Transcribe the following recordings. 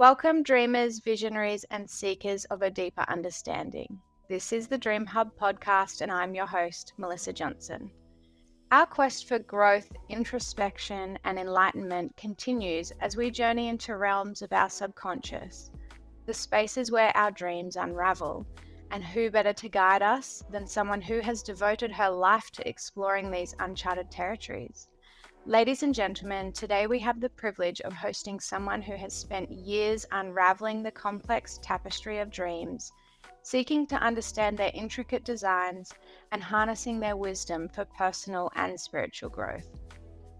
Welcome, dreamers, visionaries, and seekers of a deeper understanding. This is the Dream Hub podcast, and I'm your host, Melissa Johnson. Our quest for growth, introspection, and enlightenment continues as we journey into realms of our subconscious, the spaces where our dreams unravel. And who better to guide us than someone who has devoted her life to exploring these uncharted territories? Ladies and gentlemen, today we have the privilege of hosting someone who has spent years unraveling the complex tapestry of dreams, seeking to understand their intricate designs and harnessing their wisdom for personal and spiritual growth.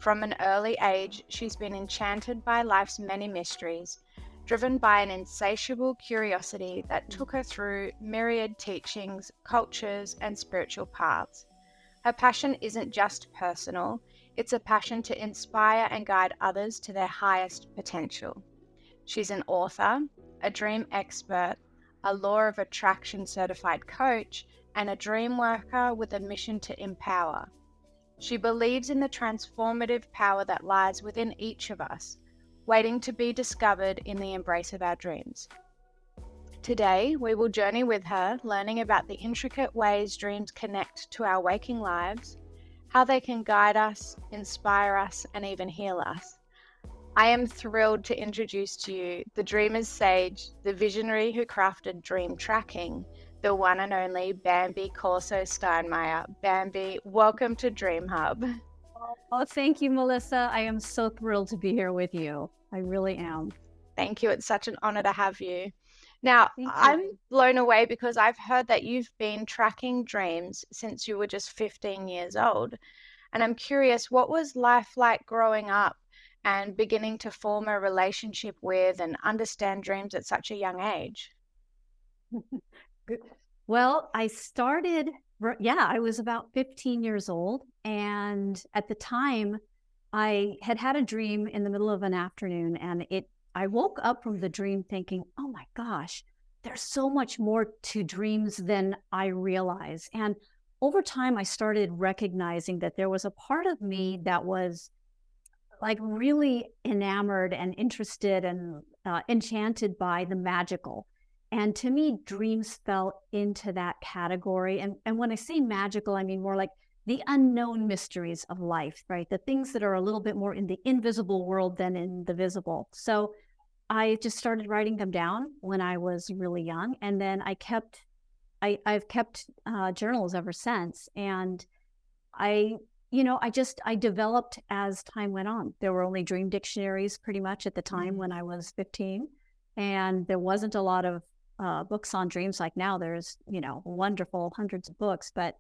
From an early age, she's been enchanted by life's many mysteries, driven by an insatiable curiosity that took her through myriad teachings, cultures, and spiritual paths. Her passion isn't just personal, it's a passion to inspire and guide others to their highest potential. She's an author, a dream expert, a law of attraction certified coach, and a dream worker with a mission to empower. She believes in the transformative power that lies within each of us, waiting to be discovered in the embrace of our dreams. Today, we will journey with her, learning about the intricate ways dreams connect to our waking lives, how they can guide us, inspire us, and even heal us. I am thrilled to introduce to you the Dreamer's Sage, the visionary who crafted dream tracking, the one and only Bambi Corso Steinmeyer. Bambi, welcome to Dream Hub. Oh, thank you, Melissa. I am so thrilled to be here with you. I really am. Thank you. It's such an honor to have you. Now, I'm blown away because I've heard that you've been tracking dreams since you were just 15 years old. And I'm curious, what was life like growing up and beginning to form a relationship with and understand dreams at such a young age? well, I started, yeah, I was about 15 years old. And at the time, I had had a dream in the middle of an afternoon and it I woke up from the dream thinking, oh my gosh, there's so much more to dreams than I realize. And over time, I started recognizing that there was a part of me that was like really enamored and interested and uh, enchanted by the magical. And to me, dreams fell into that category. And, and when I say magical, I mean more like the unknown mysteries of life, right? The things that are a little bit more in the invisible world than in the visible. So I just started writing them down when I was really young. And then I kept, I, I've kept uh, journals ever since. And I, you know, I just, I developed as time went on. There were only dream dictionaries pretty much at the time mm-hmm. when I was 15. And there wasn't a lot of uh, books on dreams like now. There's, you know, wonderful hundreds of books, but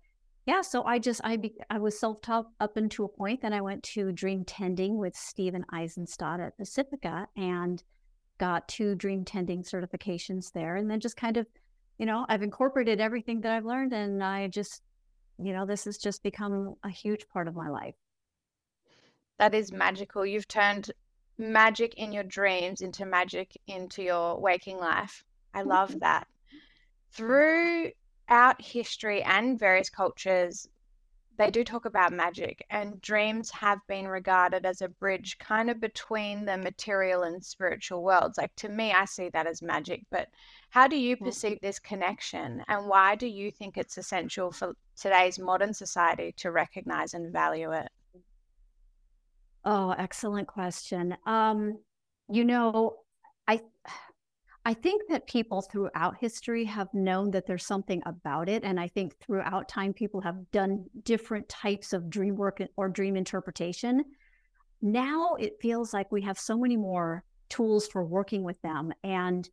yeah, so I just I be, I was self taught up until a point. Then I went to dream tending with Stephen Aizenstat at Pacifica and got two dream tending certifications there, and then just kind of, you know, I've incorporated everything that I've learned, and I just, you know, this has just become a huge part of my life. That is magical. You've turned magic in your dreams into magic into your waking life. I love that. Through throughout history and various cultures, they do talk about magic, and dreams have been regarded as a bridge kind of between the material and spiritual worlds. Like to me, I see that as magic, but how do you perceive this connection, and why do you think it's essential for today's modern society to recognize and value it? Oh, excellent question. Um, you know, I I think that people throughout history have known that there's something about it. And I think throughout time, people have done different types of dream work or dream interpretation. Now it feels like we have so many more tools for working with them. And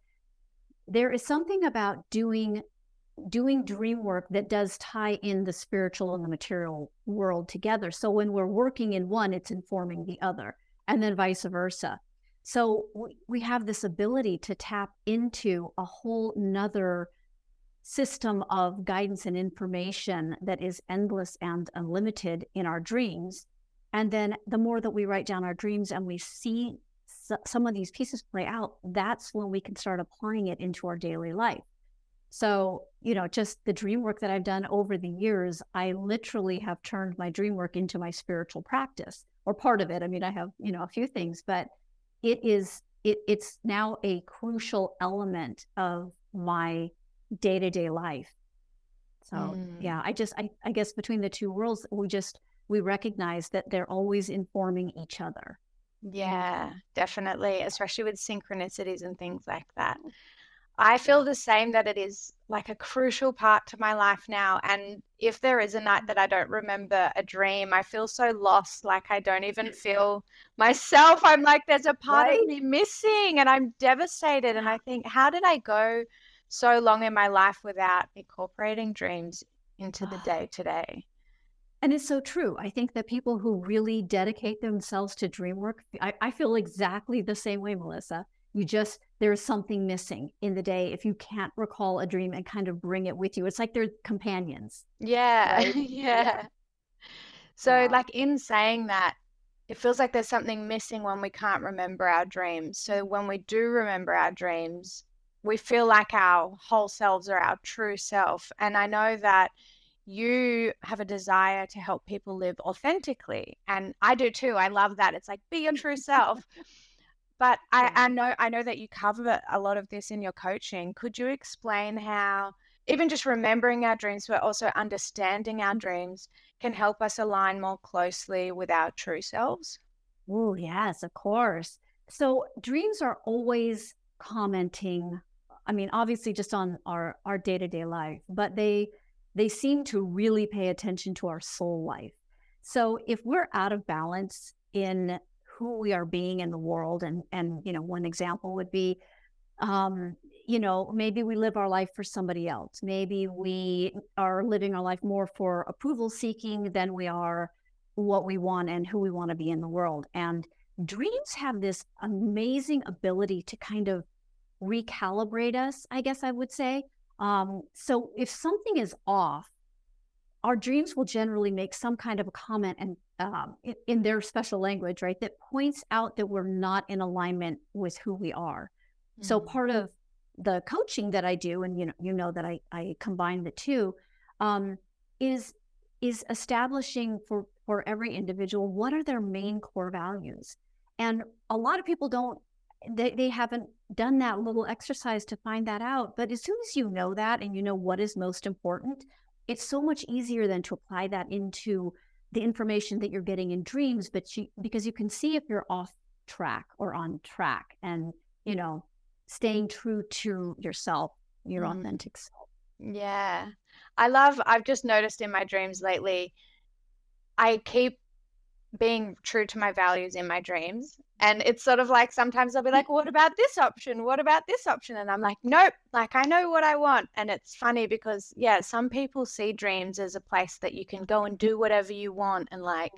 there is something about doing doing dream work that does tie in the spiritual and the material world together. So when we're working in one, it's informing the other, and then vice versa. So we have this ability to tap into a whole nother system of guidance and information that is endless and unlimited in our dreams. And then the more that we write down our dreams and we see some of these pieces play out, that's when we can start applying it into our daily life. So, you know, just the dream work that I've done over the years, I literally have turned my dream work into my spiritual practice or part of it. I mean, I have, you know, a few things, but it is it, it's now a crucial element of my day to day life. So mm. yeah, I just I, I guess between the two worlds, we just we recognize that they're always informing each other. Yeah, definitely, especially with synchronicities and things like that. I feel the same that it is like a crucial part to my life now. And if there is a night that I don't remember a dream, I feel so lost. Like I don't even feel myself. I'm like, there's a part right? of me missing and I'm devastated. And I think, how did I go so long in my life without incorporating dreams into the day to day? And it's so true. I think that people who really dedicate themselves to dream work, I, I feel exactly the same way, Melissa you just there's something missing in the day if you can't recall a dream and kind of bring it with you. It's like they're companions yeah right? yeah. So like in saying that it feels like there's something missing when we can't remember our dreams. So when we do remember our dreams we feel like our whole selves are our true self. And i know that you have a desire to help people live authentically and i do too. I love that. It's like be your true self but I, I know I know that you cover a lot of this in your coaching. Could you explain how even just remembering our dreams, but also understanding our dreams can help us align more closely with our true selves? Oh, yes, of course. So dreams are always commenting. I mean, obviously just on our our day-to-day life, but they they seem to really pay attention to our soul life. So if we're out of balance in who we are being in the world and and you know one example would be um you know maybe we live our life for somebody else. Maybe we are living our life more for approval seeking than we are what we want and who we want to be in the world. And dreams have this amazing ability to kind of recalibrate us i guess i would say. Um, so if something is off our dreams will generally make some kind of a comment and um, in, in, their special language, right, that points out that we're not in alignment with who we are. Mm-hmm. So part of the coaching that I do, and you know, you know that I I combine the two, um, is is establishing for for every individual what are their main core values, and a lot of people don't they, they haven't done that little exercise to find that out. But as soon as you know that and you know what is most important, it's so much easier than to apply that into the information that you're getting in dreams but you because you can see if you're off track or on track and you know staying true to yourself your mm. authentic self yeah i love i've just noticed in my dreams lately i keep being true to my values in my dreams. And it's sort of like sometimes I'll be like, what about this option? What about this option? And I'm like, nope, like I know what I want. And it's funny because, yeah, some people see dreams as a place that you can go and do whatever you want and like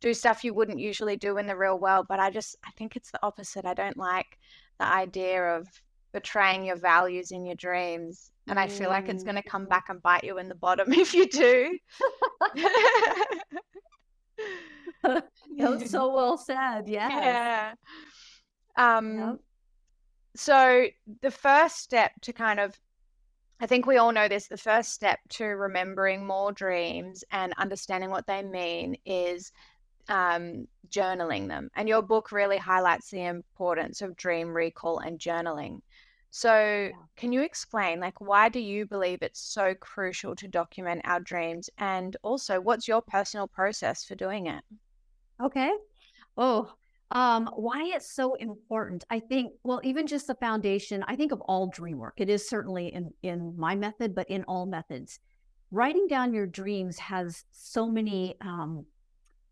do stuff you wouldn't usually do in the real world. But I just, I think it's the opposite. I don't like the idea of betraying your values in your dreams. And I feel like it's going to come mm. back and bite you in the bottom if you do. so well said. Yes. Yeah. Um, yep. So the first step to kind of, I think we all know this, the first step to remembering more dreams and understanding what they mean is um, journaling them. And your book really highlights the importance of dream recall and journaling. So, can you explain, like, why do you believe it's so crucial to document our dreams? And also, what's your personal process for doing it? Okay. Oh, um, why it's so important. I think, well, even just the foundation, I think of all dream work. It is certainly in in my method, but in all methods. Writing down your dreams has so many um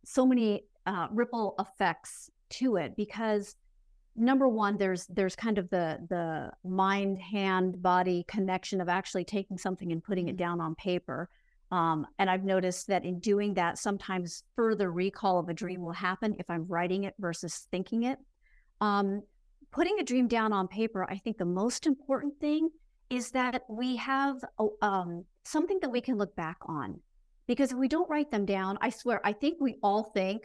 so many uh, ripple effects to it because number one there's there's kind of the the mind hand body connection of actually taking something and putting it mm-hmm. down on paper um, and I've noticed that in doing that, sometimes further recall of a dream will happen if I'm writing it versus thinking it. Um, putting a dream down on paper, I think the most important thing is that we have um, something that we can look back on. Because if we don't write them down, I swear, I think we all think,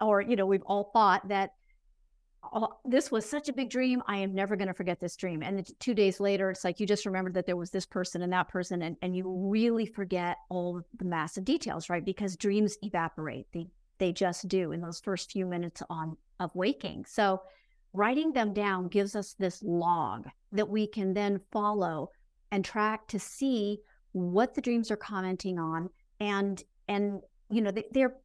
or, you know, we've all thought that oh, this was such a big dream. I am never going to forget this dream. And two days later, it's like you just remembered that there was this person and that person, and, and you really forget all the massive details, right? Because dreams evaporate. They they just do in those first few minutes on of waking. So writing them down gives us this log that we can then follow and track to see what the dreams are commenting on and and you know they, they're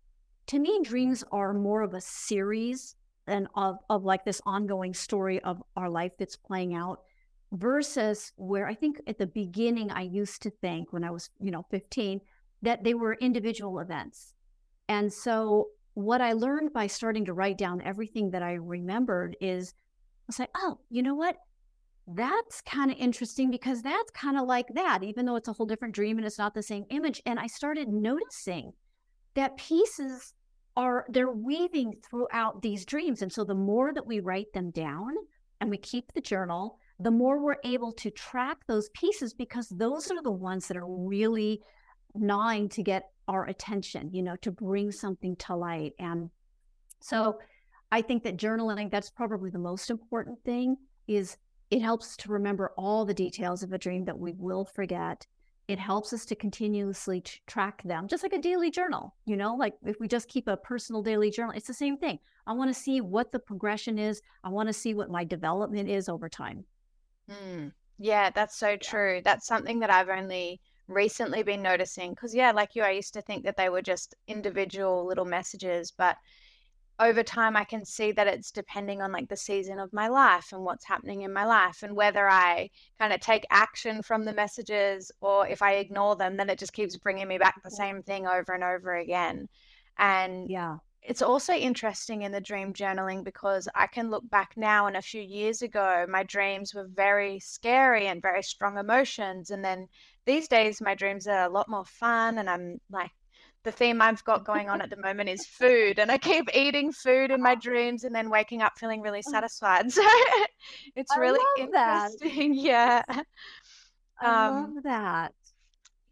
to me dreams are more of a series and of of like this ongoing story of our life that's playing out versus where I think at the beginning I used to think when I was, you know, 15 that they were individual events. And so what I learned by starting to write down everything that I remembered is I was like, oh, you know what? That's kind of interesting because that's kind of like that, even though it's a whole different dream and it's not the same image. And I started noticing that pieces are they're weaving throughout these dreams. And so the more that we write them down and we keep the journal, the more we're able to track those pieces because those are the ones that are really gnawing to get our attention, you know, to bring something to light. And so I think that journaling, that's probably the most important thing is it helps to remember all the details of a dream that we will forget. It helps us to continuously t- track them, just like a daily journal. You know, like if we just keep a personal daily journal, it's the same thing. I want to see what the progression is. I want to see what my development is over time. Mm. Yeah, that's so true. That's something that I've only recently been noticing because, yeah, like you, I used to think that they were just individual little messages, but over time I can see that it's depending on like the season of my life and what's happening in my life and whether I kind of take action from the messages or if I ignore them, then it just keeps bringing me back the same thing over and over again. And yeah it's also interesting in the dream journaling because I can look back now and a few years ago, my dreams were very scary and very strong emotions. And then these days, my dreams are a lot more fun. And I'm like, the theme I've got going on at the moment is food. And I keep eating food in my dreams and then waking up feeling really oh. satisfied. So it's really interesting. That. Yeah. I um, love that.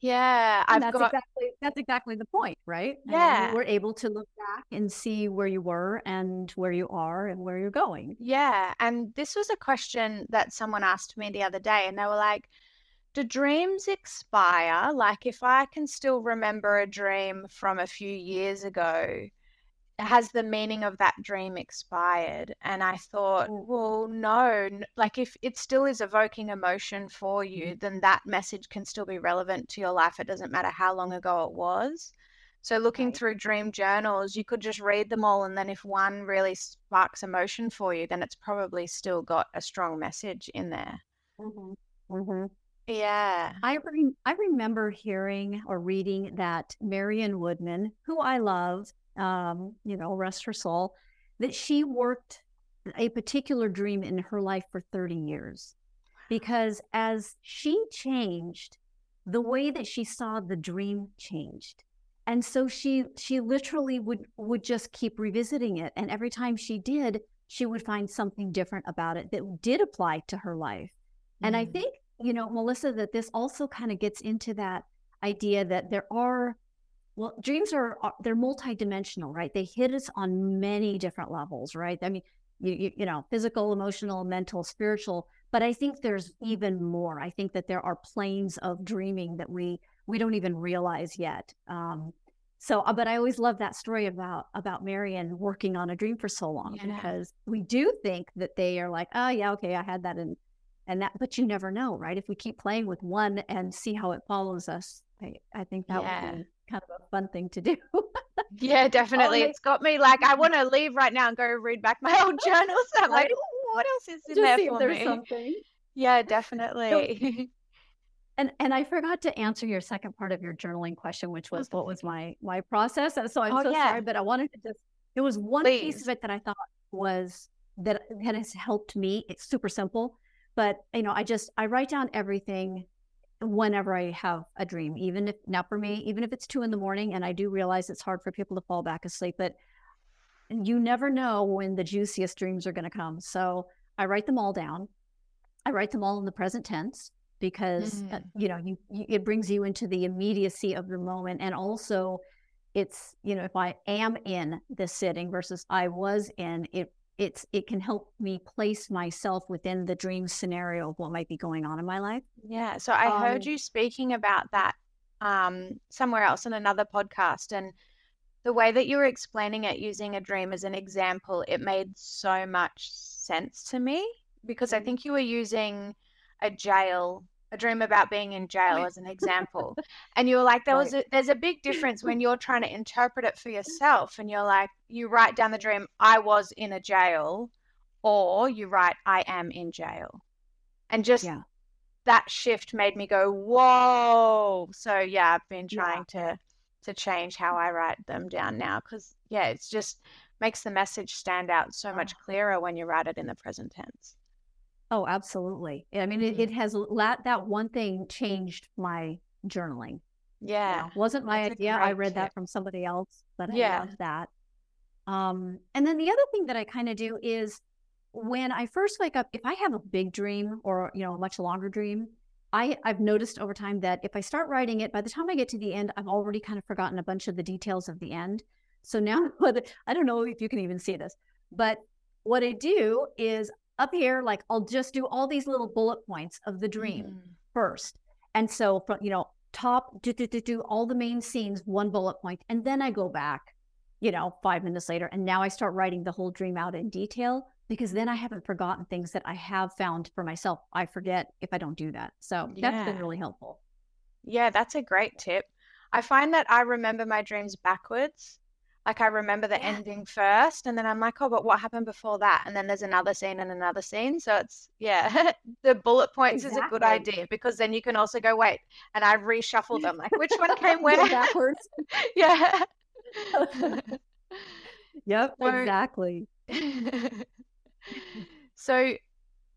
Yeah, I've that's got exactly that's exactly the point, right? Yeah, we're able to look back and see where you were and where you are and where you're going. Yeah, and this was a question that someone asked me the other day, and they were like, "Do dreams expire? Like, if I can still remember a dream from a few years ago, has the meaning of that dream expired? And I thought, well, no, like if it still is evoking emotion for you, mm-hmm. then that message can still be relevant to your life. It doesn't matter how long ago it was. So, looking right. through dream journals, you could just read them all. And then, if one really sparks emotion for you, then it's probably still got a strong message in there. Mm-hmm. Mm-hmm. Yeah. I, re- I remember hearing or reading that Marion Woodman, who I love, um, you know, rest her soul, that she worked a particular dream in her life for 30 years. Because as she changed, the way that she saw the dream changed. And so she she literally would would just keep revisiting it. And every time she did, she would find something different about it that did apply to her life. And I mm. think, you know, Melissa, that this also kind of gets into that idea that there are well, dreams are they're multidimensional, right? They hit us on many different levels, right? I mean, you, you, you know, physical, emotional, mental, spiritual, but I think there's even more. I think that there are planes of dreaming that we we don't even realize yet. Um, so, uh, but I always love that story about about Marion working on a dream for so long yeah. because we do think that they are like, oh yeah, okay, I had that in and that, but you never know, right? If we keep playing with one and see how it follows us, I, I think that yeah. would be kind of a fun thing to do. yeah, definitely. it's got me like I want to leave right now and go read back my old journals. I'm like, what else is in there for me? Something. Yeah, definitely. and and I forgot to answer your second part of your journaling question, which was what was my my process. And so I'm oh, so yeah. sorry, but I wanted to just there was one Please. piece of it that I thought was that that has helped me. It's super simple, but you know, I just I write down everything whenever I have a dream, even if now for me, even if it's two in the morning, and I do realize it's hard for people to fall back asleep, but you never know when the juiciest dreams are going to come. So I write them all down. I write them all in the present tense because uh, mm. uh, you know you, you, it brings you into the immediacy of the moment, and also it's you know if I am in this sitting versus I was in it it's it can help me place myself within the dream scenario of what might be going on in my life. Yeah. So I um, heard you speaking about that um, somewhere else in another podcast, and the way that you were explaining it using a dream as an example, it made so much sense to me because I Mm-hmm. think you were using a jail, a dream about being in jail as an example. And you were like, there was a, there's a big difference when you're trying to interpret it for yourself and you're like, you write down the dream, I was in a jail, or you write, I am in jail. And just Yeah. that shift made me go, whoa. So yeah, I've been Yeah. trying to to change how I write them down now because yeah, it's just makes the message stand out so much Oh. clearer when you write it in the present tense. Oh, absolutely. I mean, it, Mm. it has that that one thing changed my journaling. You Yeah, know, wasn't my that's idea. I read that from somebody else, but I Yeah. love that. Um, and then the other thing that I kind of do is when I first wake up, if I have a big dream or you know a much longer dream, I I've noticed over time that if I start writing it, by the time I get to the end, I've already kind of forgotten a bunch of the details of the end. So now, I don't know if you can even see this, but what I do is up here, like I'll just do all these little bullet points of the dream Mm. first. And so from, you know, top do, do, do, do all the main scenes, one bullet point, and then I go back, you know, five minutes later, and now I start writing the whole dream out in detail because then I haven't forgotten things that I have found for myself. I forget if I don't do that. So that's been really helpful. Yeah, that's a great tip. I find that I remember my dreams backwards. Like I remember the Yeah. ending first, and then I'm like, oh, but what happened before that? And then there's another scene and another scene. So it's, yeah, the bullet points is a good idea because then you can also go, wait, and I reshuffle them. Like, which one came where? backwards. Yeah. Yep, So, exactly. so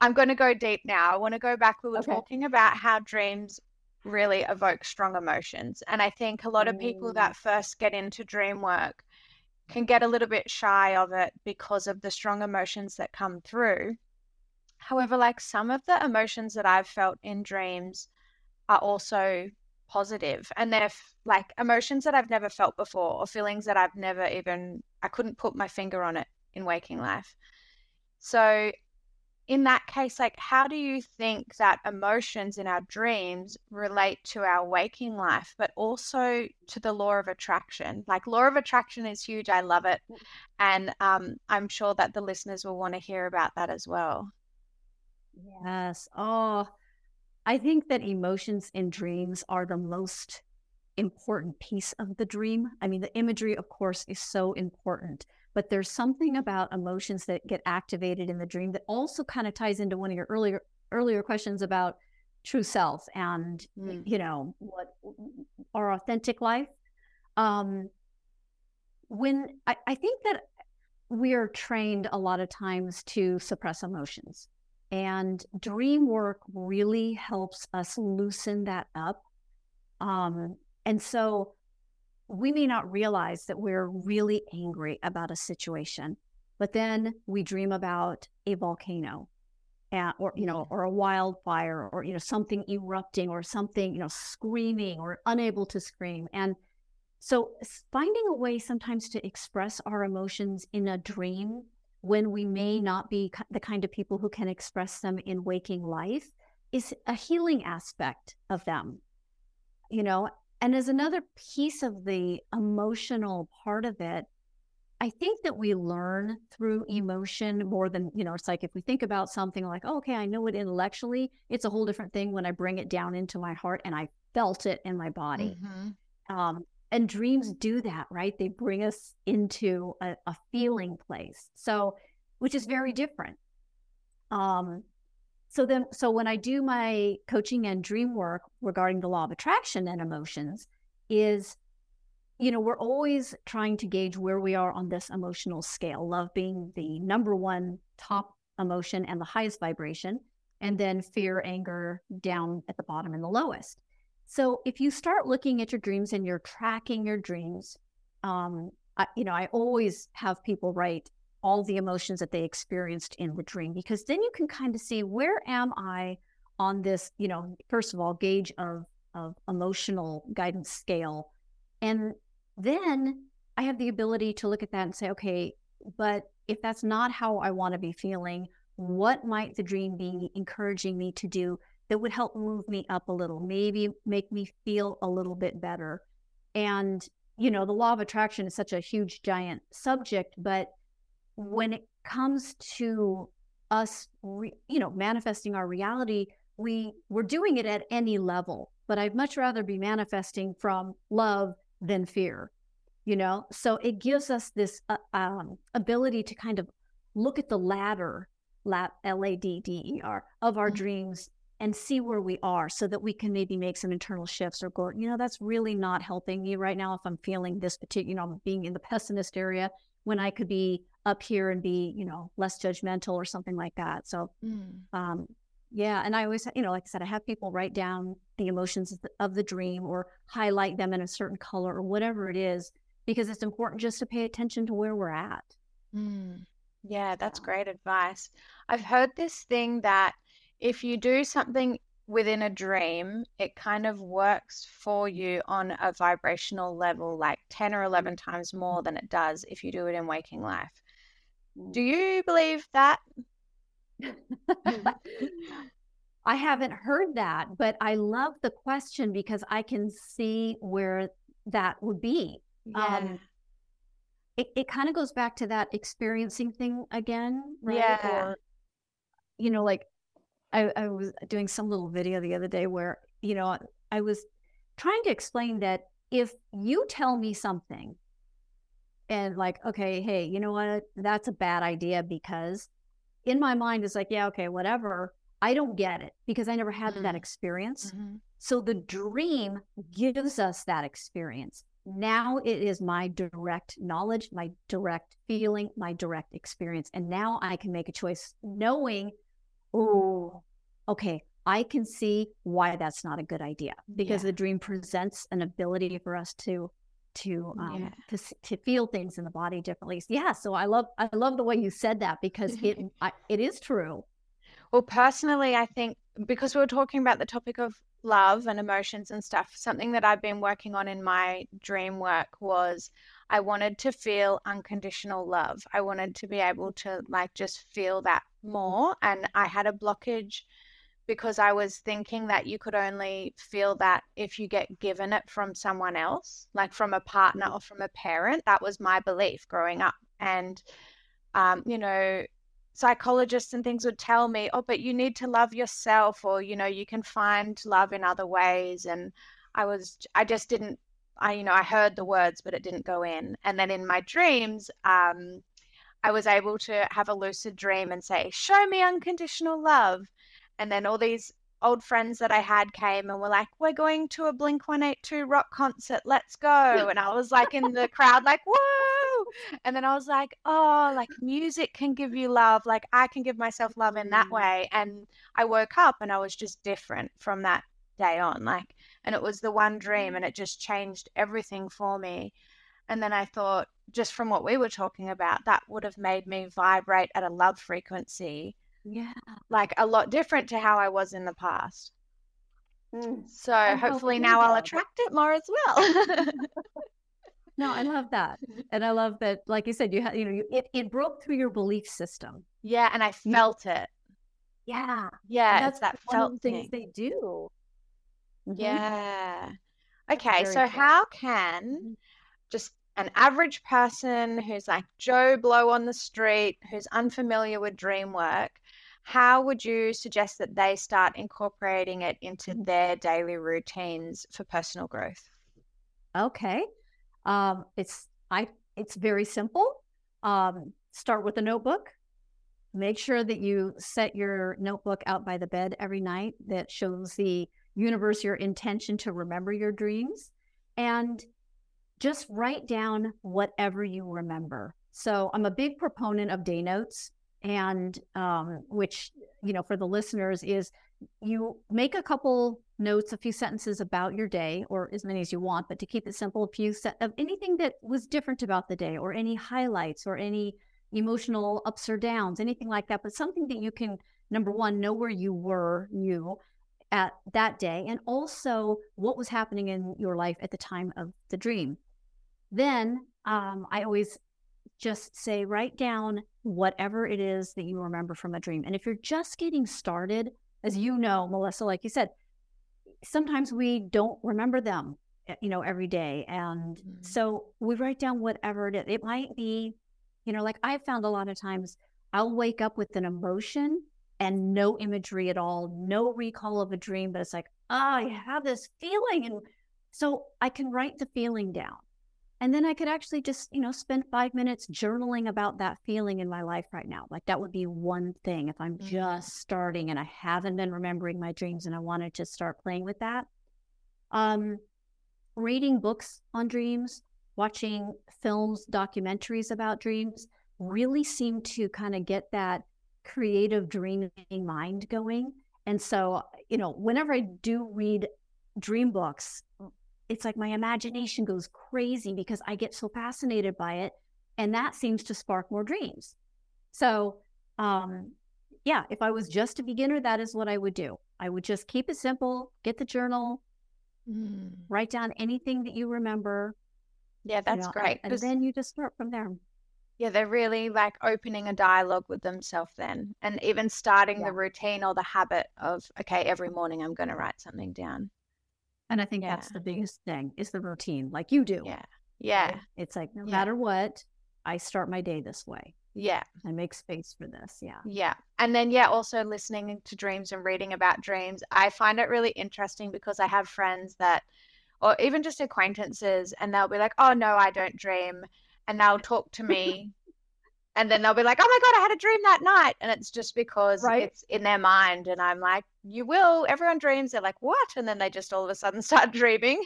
I'm going to go deep now. I want to go back. We were Okay. talking about how dreams really evoke strong emotions. And I think a lot of people Mm, that first get into dream work can get a little bit shy of it because of the strong emotions that come through. However, like some of the emotions that I've felt in dreams are also positive and they're f- like emotions that I've never felt before or feelings that I've never even I couldn't put my finger on it in waking life. So in that case, like how do you think that emotions in our dreams relate to our waking life, but also to the law of attraction? Like law of attraction is huge. I love it. And um, I'm sure that the listeners will want to hear about that as well. Yes. Oh, I think that emotions in dreams are the most important piece of the dream. I mean, the imagery, of course, is so important, but there's something about emotions that get activated in the dream that also kind of ties into one of your earlier earlier questions about true self and Mm. you know what our authentic life. Um, when I, I think that we are trained a lot of times to suppress emotions. And dream work really helps us loosen that up. Um, and so we may not realize that we're really angry about a situation, but then we dream about a volcano. uh, or you know, or a wildfire, or you know, something erupting, or something you know, screaming, or unable to scream, and so finding a way sometimes to express our emotions in a dream when we may not be the kind of people who can express them in waking life is a healing aspect of them, you know. And as another piece of the emotional part of it, I think that we learn through emotion more than, you know, it's like if we think about something like, oh, okay, I know it intellectually, it's a whole different thing when I bring it down into my heart and I felt it in my body. hmm Um, and dreams do that, right? They bring us into a, a feeling place. So, which is very different. Um, so then, so when I do my coaching and dream work regarding the law of attraction and emotions, is you know, we're always trying to gauge where we are on this emotional scale, love being the number one top emotion and the highest vibration, and then fear, anger down at the bottom and the lowest. So if you start looking at your dreams and you're tracking your dreams, um, I, you know, I always have people write all the emotions that they experienced in the dream because then you can kind of see where am I on this, you know, first of all, gauge of of emotional guidance scale. And then I have the ability to look at that and say, okay, but if that's not how I want to be feeling, what might the dream be encouraging me to do that would help move me up a little, maybe make me feel a little bit better? And, you know, the law of attraction is such a huge, giant subject, but when it comes to us, re, you know, manifesting our reality, we we're doing it at any level. But I'd much rather be manifesting from love than fear, you know. So it gives us this uh, um, ability to kind of look at the ladder, L A D D E R, of our mm-hmm. dreams and see where we are so that we can maybe make some internal shifts or go, you know, that's really not helping me right now if I'm feeling this particular, you know, being in the pessimist area when I could be up here and be, you know, less judgmental or something like that. So, mm. um, yeah. And I always, you know, like I said, I have people write down the emotions of the, of the dream or highlight them in a certain color or whatever it is, because it's important just to pay attention to where we're at. Mm. Yeah, that's great advice. I've heard this thing that if you do something within a dream, it kind of works for you on a vibrational level like 10 or 11 times more than it does if you do it in waking life. Do you believe that? I haven't heard that, but I love the question because I can see where that would be. Yeah. Um, it, it kind of goes back to that experiencing thing again, right? Yeah. Or, you know, like I, I was doing some little video the other day where, you know, I was trying to explain that if you tell me something and like, okay, hey, you know what? That's a bad idea because in my mind it's like, yeah, okay, whatever. I don't get it because I never had mm-hmm. that experience. Mm-hmm. So the dream gives us that experience. Now it is my direct knowledge, my direct feeling, my direct experience. And now I can make a choice knowing oh, okay, I can see why that's not a good idea because yeah. the dream presents an ability for us to to um yeah. to to feel things in the body differently. Yeah, so I love I love the way you said that because it I, it is true. Well, personally, I think because we were talking about the topic of love and emotions and stuff, something that I've been working on in my dream work was I wanted to feel unconditional love. I wanted to be able to like just feel that more. And I had a blockage because I was thinking that you could only feel that if you get given it from someone else, like from a partner or from a parent. That was my belief growing up. And, um, you know, psychologists and things would tell me, oh, but you need to love yourself, or, you know, you can find love in other ways. And I was, I just didn't, I, you know, I heard the words, but it didn't go in. And then in my dreams, um, I was able to have a lucid dream and say, Show me unconditional love. And then all these old friends that I had came and were like, We're going to a Blink 182 rock concert. Let's go. And I was like in the crowd, like, Whoa. And then I was like, Oh, like music can give you love. Like I can give myself love in that mm. way. And I woke up and I was just different from that day on. Like, and it was the one dream and it just changed everything for me. And then I thought, just from what we were talking about, that would have made me vibrate at a love frequency. Yeah. Like a lot different to how I was in the past. Mm. So I hopefully now I'll attract it more as well. no, I love that. And I love that, like you said, you had, you know, you, it, it broke through your belief system. Yeah. And I felt it. Yeah. Yeah. And that's that felt things they do. Mm-hmm. Yeah. Okay. So, cool. how can mm-hmm. just an average person who's like Joe Blow on the street, who's unfamiliar with dream work, how would you suggest that they start incorporating it into mm-hmm. their daily routines for personal growth? Okay. Um, it's I it's very simple. Um, start with a notebook. Make sure that you set your notebook out by the bed every night that shows the universe your intention to remember your dreams. And just write down whatever you remember. So I'm a big proponent of day notes, and um, which, you know, for the listeners is you make a couple notes, a few sentences about your day, or as many as you want, but to keep it simple, a few set of anything that was different about the day, or any highlights, or any emotional ups or downs, anything like that. But something that you can, number one, know where you were, you at that day, and also what was happening in your life at the time of the dream. Then um, I always just say, write down whatever it is that you remember from a dream. And if you're just getting started, as you know, Melissa, like you said, sometimes we don't remember them, eh, you know, every day. And mm-hmm. so we write down whatever it is. It might be, you know, like I've found a lot of times I'll wake up with an emotion and no imagery at all, no recall of a dream, but it's like, oh, I have this feeling. And so I can write the feeling down. And then I could actually just, you know, spend five minutes journaling about that feeling in my life right now. Like that would be one thing if I'm mm-hmm. just starting and I haven't been remembering my dreams and I wanted to start playing with that. Um, reading books on dreams, watching films, documentaries about dreams really seem to kind of get that creative dreaming mind going. And so, you know, whenever I do read dream books, it's like my imagination goes crazy because I get so fascinated by it. And that seems to spark more dreams. So, um, yeah, if I was just a beginner, that is what I would do. I would just keep it simple, get the journal, mm. write down anything that you remember. Yeah, that's you know, great. And then you just start from there. Yeah, they're really like opening a dialogue with themselves then, and even starting yeah. the routine or the habit of, okay, every morning I'm going to write something down. And I think yeah. that's the biggest thing is the routine, like you do. Yeah. Yeah. Right? It's like no yeah. matter what, I start my day this way. Yeah. I make space for this. Yeah. Yeah. And then, yeah, also listening to dreams and reading about dreams. I find it really interesting because I have friends that, or even just acquaintances, and they'll be like, oh, no, I don't dream. And they'll talk to me and then they'll be like, "Oh my god, I had a dream that night," and it's just because right. it's in their mind. And I'm like, "You will." Everyone dreams. They're like, "What?" And then they just all of a sudden start dreaming.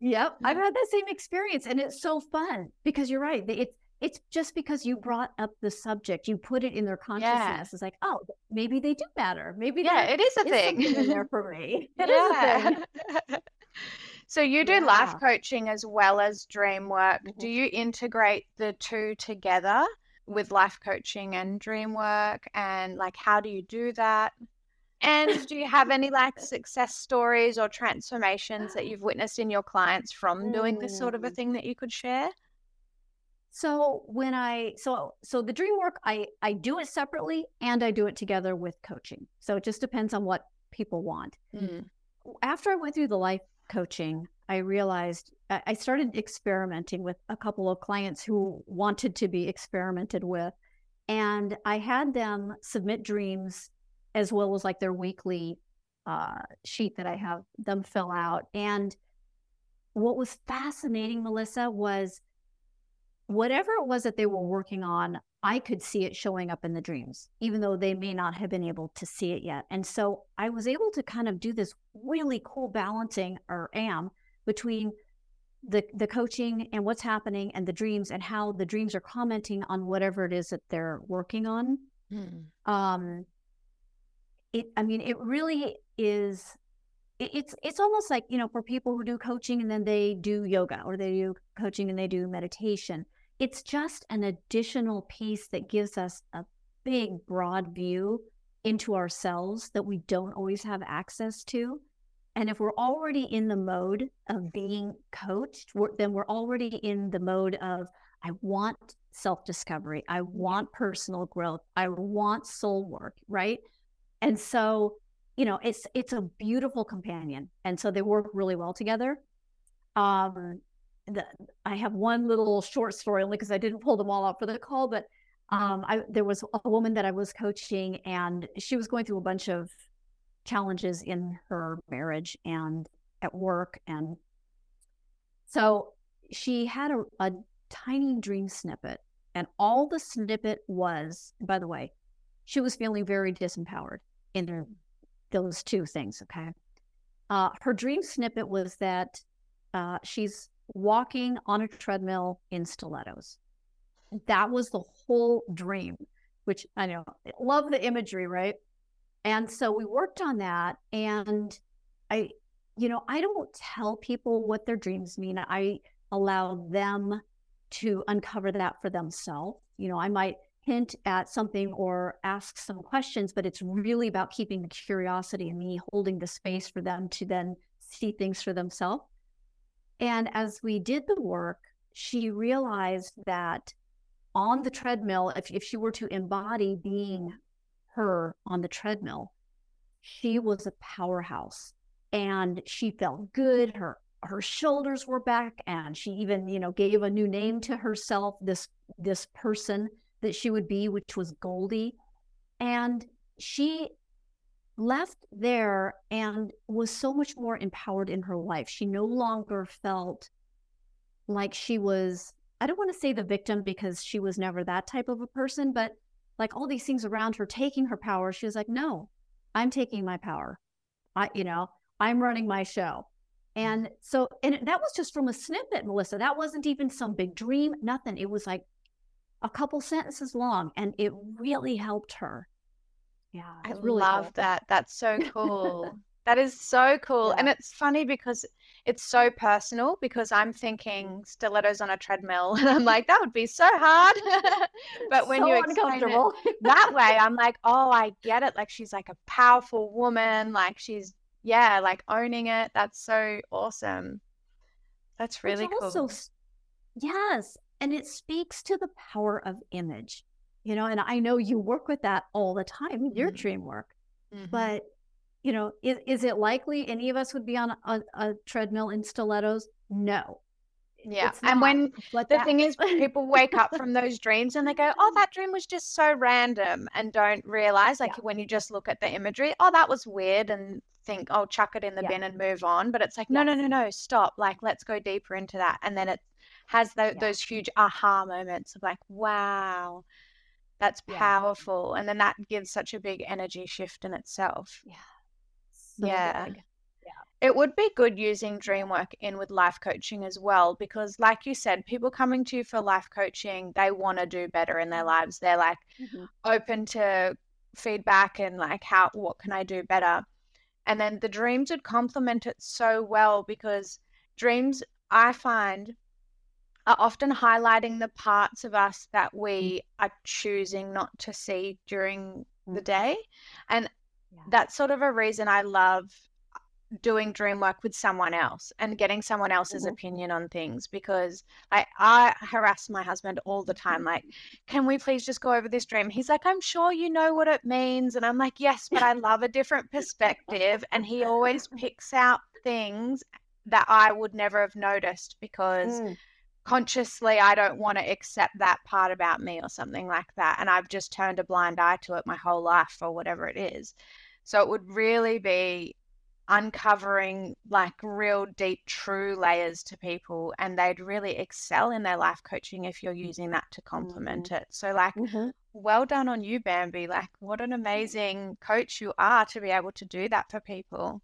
yep, I've had that same experience, and it's so fun because you're right. It's it's just because you brought up the subject, you put it in their consciousness. Yeah. It's like, oh, maybe they do matter. Maybe yeah, it is a is thing in there for me. It yeah. is a thing. So you do yeah. life coaching as well as dream work. Mm-hmm. Do you integrate the two together with life coaching and dream work? And like, how do you do that? And do you have any like success stories or transformations that you've witnessed in your clients from doing this sort of a mm. thing that you could share? So when I so so the dream work I I do it separately and I do it together with coaching. So it just depends on what people want. Mm. After I went through the life coaching, I realized I started experimenting with a couple of clients who wanted to be experimented with. And I had them submit dreams as well as like their weekly uh, sheet that I have them fill out. And what was fascinating, Melissa, was whatever it was that they were working on, I could see it showing up in the dreams, even though they may not have been able to see it yet. And so I was able to kind of do this really cool balancing, or am, between the the coaching and what's happening and the dreams and how the dreams are commenting on whatever it is that they're working on. Hmm. Um, it, I mean, it really is. It, it's it's almost like you know, for people who do coaching and then they do yoga or they do coaching and they do meditation it's just an additional piece that gives us a big, broad view into ourselves that we don't always have access to. And if we're already in the mode of being coached, we're, then we're already in the mode of, I want self discovery, I want personal growth, I want soul work, right? And so, you know, it's it's a beautiful companion, and so they work really well together. Um, the, I have one little short story only because I didn't pull them all out for the call, but um, I, there was a woman that I was coaching and she was going through a bunch of challenges in her marriage and at work. And so she had a, a tiny dream snippet. And all the snippet was, by the way, she was feeling very disempowered in those two things. Okay. Uh, her dream snippet was that uh, she's walking on a treadmill in stilettos. That was the whole dream, which I know, love the imagery, right? And so we worked on that. And I, you know, I don't tell people what their dreams mean. I allow them to uncover that for themselves. You know, I might hint at something or ask some questions, but it's really about keeping the curiosity and me holding the space for them to then see things for themselves. And as we did the work, she realized that on the treadmill, if, if she were to embody being her on the treadmill, she was a powerhouse and she felt good. Her her shoulders were back and she even, you know, gave a new name to herself, this this person that she would be, which was Goldie. And she left there and was so much more empowered in her life. She no longer felt like she was, I don't want to say the victim because she was never that type of a person, but like all these things around her taking her power, she was like, no, I'm taking my power. I, you know, I'm running my show. Mm. And so, and that was just from a snippet, Melissa. That wasn't even some big dream, nothing. It was like a couple sentences long and it really helped her. Yeah. I really love cool. that. That's so cool. that is so cool. Yeah. And it's funny because it's so personal because I'm thinking stilettos on a treadmill and I'm like, that would be so hard. but when so you explain it that way, I'm like, oh, I get it. Like she's like a powerful woman. Like she's, yeah, like owning it. That's so awesome. That's really cool. Also, yes. And it speaks to the power of image you know, and I know you work with that all the time in your mm-hmm. dream work. Mm-hmm. But, you know, is, is it likely any of us would be on a, a treadmill in stilettos? No. Yeah. And when but the that... thing is, people wake up from those dreams and they go, oh, that dream was just so random and don't realize, like yeah. when you just look at the imagery, oh, that was weird and think, oh, chuck it in the yeah. bin and move on. But it's like, no, no, no, no, stop. Like, let's go deeper into that. And then it has the, yeah. those huge aha moments of like, wow, that's yeah. powerful. And then that gives such a big energy shift in itself. Yeah. So yeah. Big. It would be good using dream work in with life coaching as well, because, like you said, people coming to you for life coaching, they want to do better in their lives. They're like mm-hmm. open to feedback and like, how, what can I do better? And then the dreams would complement it so well because dreams, I find, are often highlighting the parts of us that we are choosing not to see during the mm. day. And yeah. that's sort of a reason I love doing dream work with someone else and getting someone else's mm-hmm. opinion on things because I, I harass my husband all the time like can we please just go over this dream he's like i'm sure you know what it means and i'm like yes but i love a different perspective and he always picks out things that i would never have noticed because mm consciously I don't want to accept that part about me or something like that. And I've just turned a blind eye to it my whole life or whatever it is. So it would really be uncovering like real deep true layers to people and they'd really excel in their life coaching if you're using that to complement mm-hmm. it so like mm-hmm. well done on you bambi like what an amazing coach you are to be able to do that for people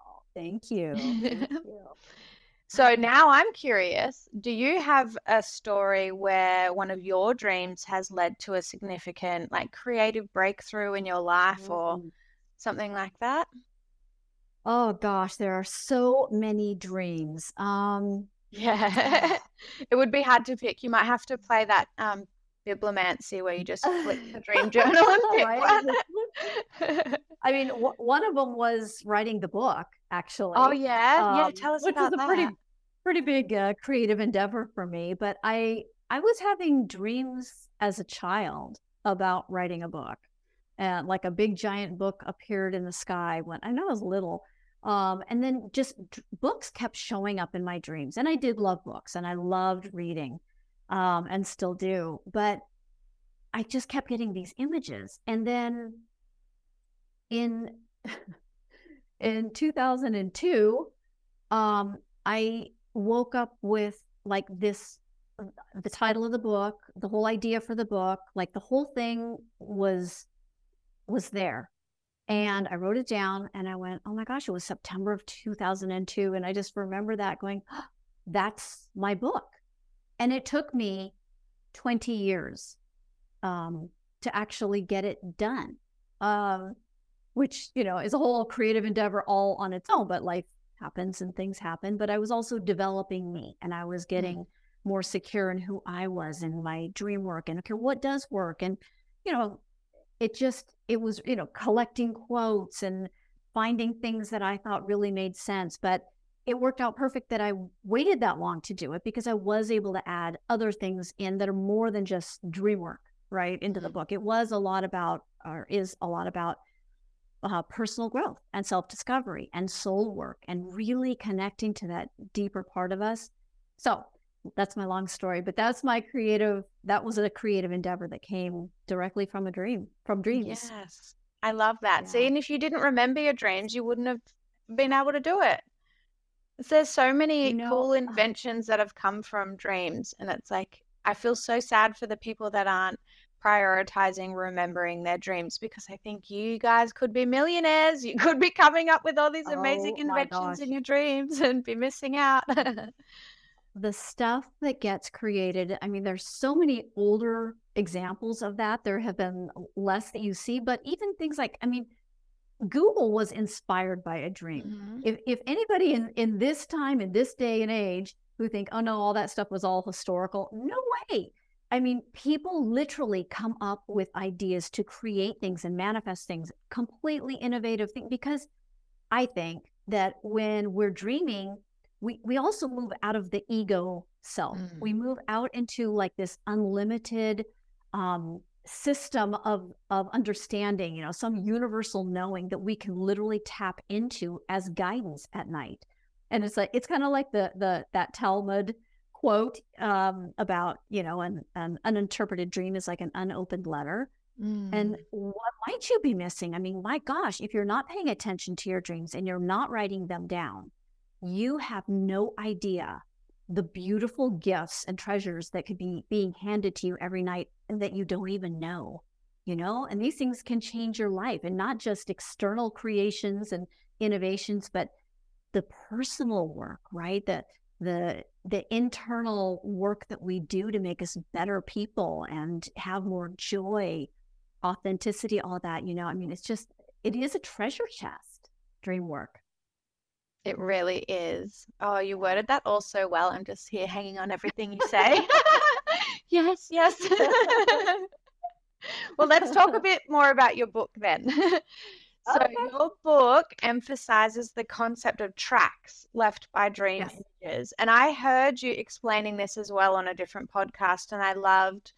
oh, thank you, thank you. So now I'm curious do you have a story where one of your dreams has led to a significant, like, creative breakthrough in your life or something like that? Oh gosh, there are so many dreams. Um, yeah, it would be hard to pick. You might have to play that um, bibliomancy where you just flip the dream journal and pick one. I mean, w- one of them was writing the book, actually. Oh yeah, um, yeah. Tell us about that. which about was a pretty, pretty big uh, creative endeavor for me. But I, I was having dreams as a child about writing a book, and like a big giant book appeared in the sky when I know I was little. Um, and then just d- books kept showing up in my dreams, and I did love books, and I loved reading, um, and still do. But I just kept getting these images, and then in in 2002 um i woke up with like this the title of the book the whole idea for the book like the whole thing was was there. And i wrote it down and i went oh my gosh it was september of 2002 and i just remember that going oh, that's my book. And it took me 20 years um, to actually get it done. Um, which, you know, is a whole creative endeavor all on its own, but life happens and things happen. But I was also developing me and I was mm. getting mm. more secure in who I was and my dream work and okay, what does work? And, you know, it just, it was, you know, collecting quotes and finding things that I thought really made sense. But it worked out perfect that I waited that long to do it because I was able to add other things in that are more than just dream work, right, into the mm. book. It was a lot about, or is a lot about uh, personal growth and self discovery and soul work and really connecting to that deeper part of us. So, that's my long story, but that's my creative. That was a creative endeavor that came directly from a dream, from dreams. Yes, I love that. Yeah. See, and if you didn't remember your dreams, you wouldn't have been able to do it. There's so many you know, cool uh inventions that have come from dreams, and it's like I feel so sad for the people that aren't prioritizing remembering their dreams because I think you guys could be millionaires. You could be coming up with all these amazing oh, inventions in your dreams and be missing out. the stuff that gets created, I mean, there's so many older examples of that. There have been less that you see, but even things like, I mean, Google was inspired by a dream. Mm-hmm. If if anybody in, in this time, in this day and age, who think, oh no, all that stuff was all historical, no way. I mean, people literally come up with ideas to create things and manifest things, completely innovative things. Because I think that when we're dreaming, we, we also move out of the ego self. Mm. We move out into like this unlimited um, system of of understanding, you know, some universal knowing that we can literally tap into as guidance at night. And it's like it's kind of like the the that Talmud quote um, about you know an, an uninterpreted dream is like an unopened letter. Mm. and what might you be missing? I mean my gosh if you're not paying attention to your dreams and you're not writing them down you have no idea the beautiful gifts and treasures that could be being handed to you every night and that you don't even know you know? And these things can change your life and not just external creations and innovations but the personal work right? That the the internal work that we do to make us better people and have more joy authenticity all that you know i mean it's just it is a treasure chest dream work. It really is. Oh you worded that all so well. I'm just here hanging on everything you say. Yes. Yes. Well let's talk a bit more about your book then so okay. your book emphasizes the concept of tracks left by dream yes. images. And I heard you explaining this as well on a different podcast and I loved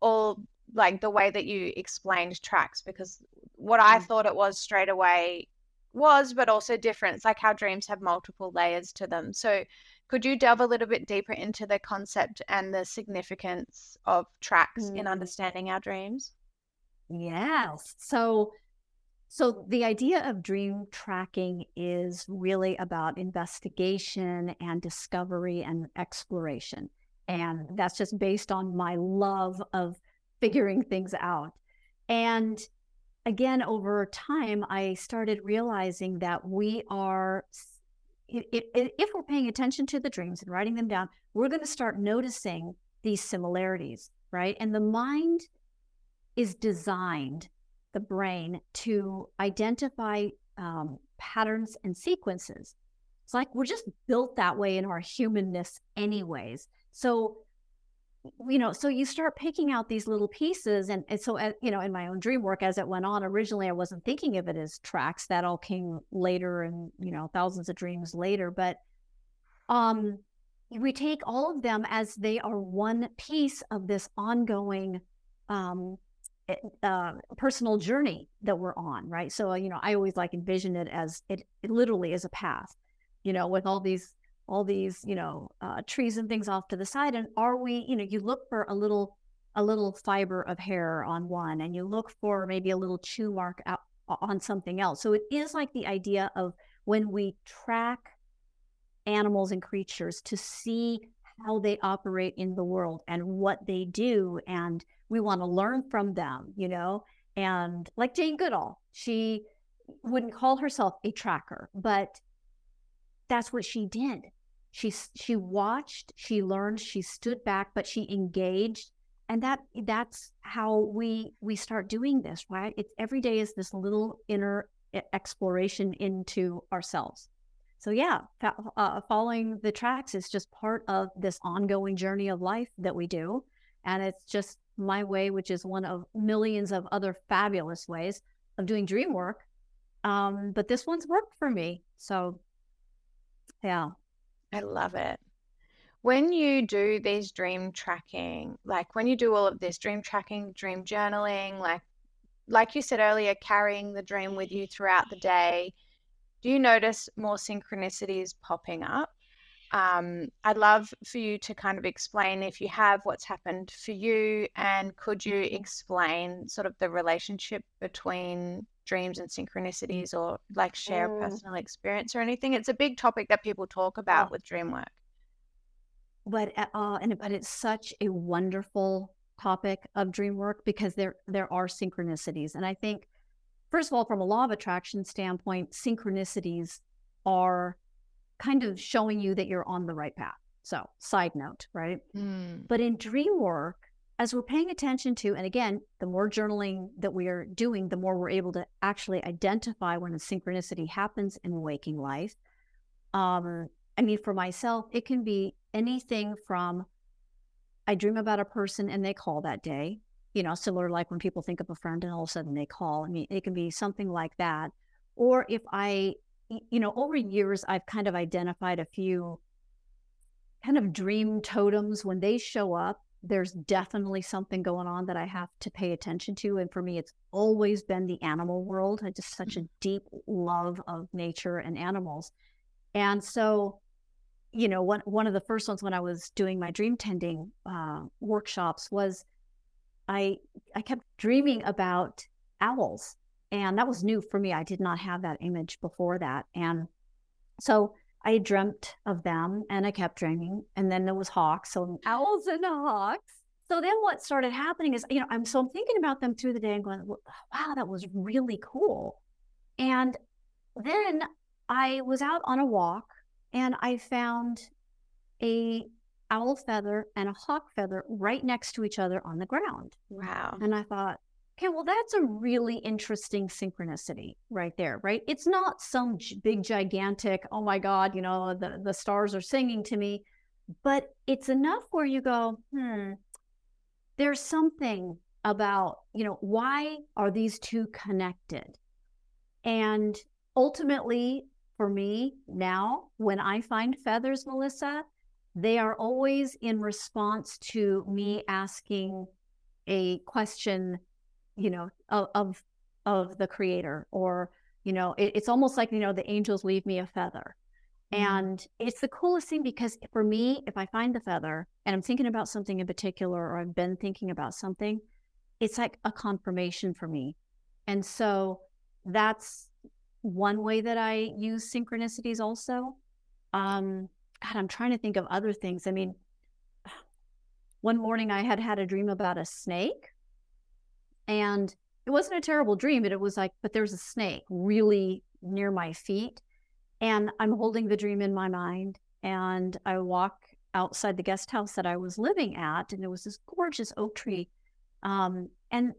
all like the way that you explained tracks because what I mm. thought it was straight away was but also different. It's like how dreams have multiple layers to them. So could you delve a little bit deeper into the concept and the significance of tracks mm. in understanding our dreams? Yes. So so, the idea of dream tracking is really about investigation and discovery and exploration. And that's just based on my love of figuring things out. And again, over time, I started realizing that we are, if we're paying attention to the dreams and writing them down, we're going to start noticing these similarities, right? And the mind is designed the brain to identify um, patterns and sequences. It's like we're just built that way in our humanness, anyways. So, you know, so you start picking out these little pieces. And, and so, uh, you know, in my own dream work as it went on, originally I wasn't thinking of it as tracks. That all came later and, you know, thousands of dreams later. But um, we take all of them as they are one piece of this ongoing um, uh, personal journey that we're on, right? So, you know, I always like envision it as it, it literally is a path, you know, with all these all these you know uh, trees and things off to the side. And are we, you know, you look for a little a little fiber of hair on one, and you look for maybe a little chew mark out on something else. So it is like the idea of when we track animals and creatures to see how they operate in the world and what they do and we want to learn from them you know? And like jane goodall she wouldn't call herself a tracker but that's what she did. She she watched she learned she stood back but she engaged. And that that's how we we start doing this right? It's every day is this little inner exploration into ourselves. So yeah uh, following the tracks is just part of this ongoing journey of life that we do. And it's just my way which is one of millions of other fabulous ways of doing dream work. Um, but this one's worked for me so yeah. I love it. When you do these dream tracking like when you do all of this dream tracking dream journaling like like you said earlier carrying the dream with you throughout the day do you notice more synchronicities popping up? Um, I'd love for you to kind of explain if you have what's happened for you, and could you Mm-hmm. explain sort of the relationship between dreams and synchronicities, or like share Mm. personal experience or anything? It's a big topic that people talk about Oh. with dream work. but uh, and but it's such a wonderful topic of dream work because there there are synchronicities and i think first of all from a law of attraction standpoint synchronicities are kind of showing you that you're on the right path so side note right Mm. but in dream work as we're paying attention to and again the more journaling that we are doing the more we're able to actually identify when a synchronicity happens in waking life um i mean for myself it can be anything from I dream about a person and they call that day, you know, similar like when people think of a friend and all of a sudden they call. I mean, it can be something like that. Or if I, you know, over years, I've kind of identified a few kind of dream totems. When they show up, there's definitely something going on that I have to pay attention to. And for me, it's always been the animal world. I just such a deep love of nature and animals. And so, you know, one one of the first ones when I was doing my dream tending uh, workshops was I I kept dreaming about owls, and that was new for me. I did not have that image before that, and so I dreamt of them, and I kept dreaming. And then there was hawks, so owls and hawks. So then what started happening is, you know, I'm so I'm thinking about them through the day and going, wow, that was really cool. And then I was out on a walk and I found a owl feather and a hawk feather right next to each other on the ground. Wow. And I thought, okay, well, that's a really interesting synchronicity right there, right? It's not some big, gigantic, oh my God, you know, the, the stars are singing to me, but it's enough where you go, hmm, there's something about, you know, why are these two connected? And ultimately, for me now, when I find feathers, Melissa, they are always in response to me asking a question, you know, of of, of the creator, or you know, it, it's almost like you know, the angels leave me a feather. And it's the coolest thing because for me, if I find the feather and I'm thinking about something in particular, or I've been thinking about something, it's like a confirmation for me. And so that's one way that I use synchronicities also. Um, God, I'm trying to think of other things. I mean, one morning I had had a dream about a snake, and it wasn't a terrible dream, but it was like, but there's a snake really near my feet. And I'm holding the dream in my mind. And I walk outside the guest house that I was living at, and there was this gorgeous oak tree. Um, and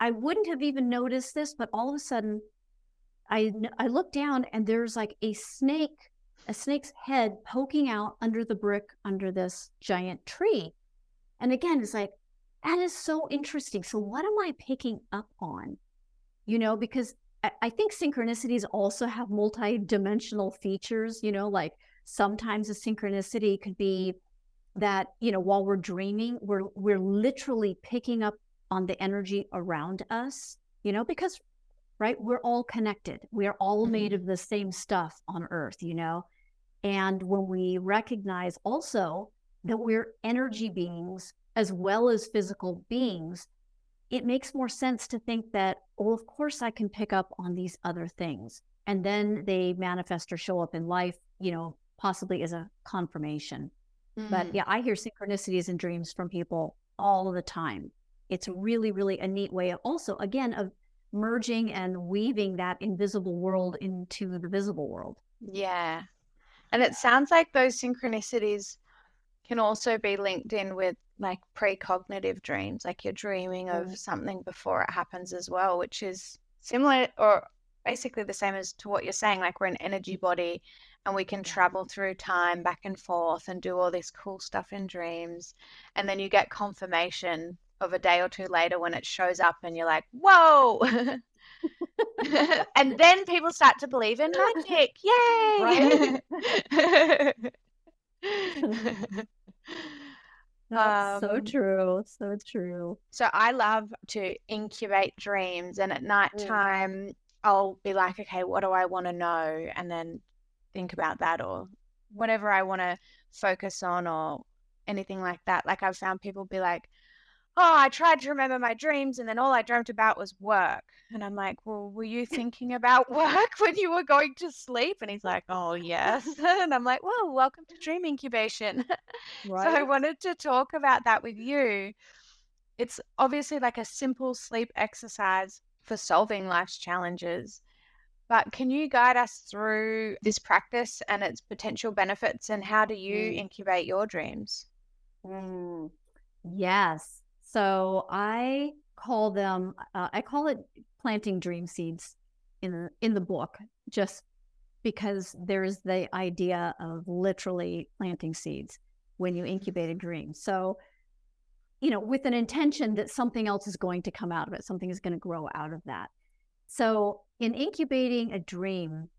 I wouldn't have even noticed this, but all of a sudden, I I look down and there's like a snake, a snake's head poking out under the brick under this giant tree. And again, it's like that is so interesting. So what am I picking up on? You know, because I, think synchronicities also have multi-dimensional features, you know, like sometimes a synchronicity could be that, you know, while we're dreaming, we're we're literally picking up on the energy around us, you know, because right, we're all connected. We are all made mm-hmm. of the same stuff on earth, you know. And when we recognize also that we're energy beings as well as physical beings, it makes more sense to think that, well, of course I can pick up on these other things. And then they manifest or show up in life, you know, possibly as a confirmation. But Mm. yeah, I hear synchronicities and dreams from people all the time. It's really, really a neat way of also, again, of merging and weaving that invisible world into the visible world. Yeah. And it sounds like those synchronicities can also be linked in with like precognitive dreams, like you're dreaming of Mm. something before it happens as well, which is similar or basically the same as to what you're saying. Like we're an energy body and we can travel through time back and forth and do all this cool stuff in dreams. And then you get confirmation of a day or two later when it shows up and you're like, whoa. and then people start to believe in magic. Yay! That's so Um, true. So true. So I love to incubate dreams, and at nighttime, I'll be like, okay, what do I want to know? And then think about that or whatever I want to focus on or anything like that. Like I've found people be like, oh, I tried to remember my dreams and then all I dreamt about was work. And I'm like, well, were you thinking about work when you were going to sleep? And he's like, oh, yes. and I'm like, well, welcome to dream incubation. Right. so I wanted to talk about that with you. It's obviously like a simple sleep exercise for solving life's challenges. But can you guide us through this practice and its potential benefits and how do you mm. incubate your dreams? Mm. Yes. So I call them, uh, I call it planting dream seeds in the, in the book, just because there's the idea of literally planting seeds when you incubate a dream. So, you know, with an intention that something else is going to come out of it, something is going to grow out of that. So, in incubating a dream,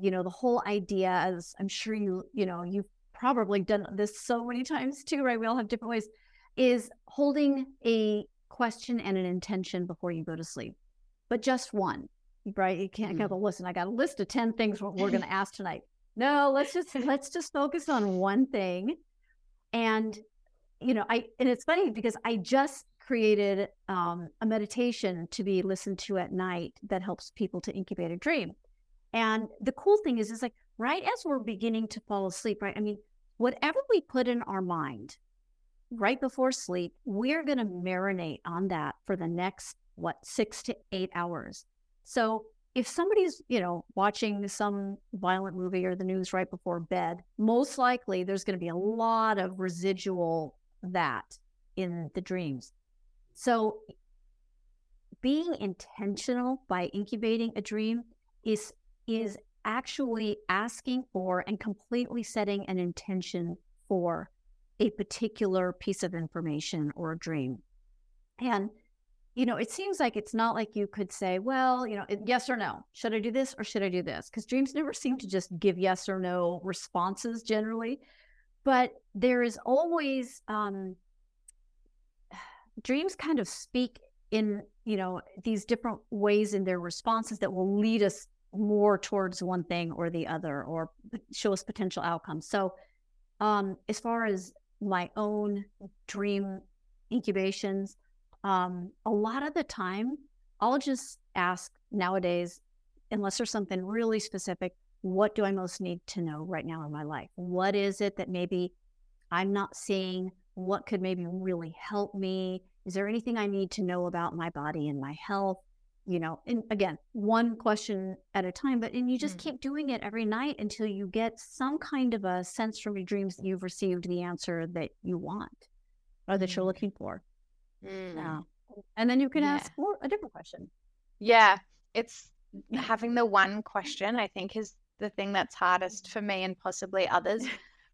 you know, the whole idea, as I'm sure you, you know, you've probably done this so many times too, right? We all have different ways is holding a question and an intention before you go to sleep, but just one, right? You can't mm. go, listen, I got a list of 10 things we're, we're going to ask tonight. No, let's just, let's just focus on one thing. And, you know, I, and it's funny because I just created um, a meditation to be listened to at night that helps people to incubate a dream. And the cool thing is, is like right as we're beginning to fall asleep, right? I mean, whatever we put in our mind, right before sleep, we're going to marinate on that for the next, what, six to eight hours. So if somebody's, you know, watching some violent movie or the news right before bed, most likely there's going to be a lot of residual that in the dreams. So being intentional by incubating a dream is is actually asking for and completely setting an intention for a particular piece of information or a dream. And, you know, it seems like it's not like you could say, well, you know, yes or no. Should I do this or should I do this? Because dreams never seem to just give yes or no responses generally. But there is always, um, dreams kind of speak in, you know, these different ways in their responses that will lead us more towards one thing or the other or show us potential outcomes. So, um, as far as my own dream incubations, um, a lot of the time I'll just ask nowadays, unless there's something really specific, what do I most need to know right now in my life? What is it that maybe I'm not seeing? What could maybe really help me? Is there anything I need to know about my body and my health? You know, and again, one question at a time, but and you just mm. keep doing it every night until you get some kind of a sense from your dreams that you've received the answer that you want or that mm. you're looking for. Mm. Yeah. And then you can yeah. ask more, a different question. Yeah. It's having the one question, I think, is the thing that's hardest for me and possibly others.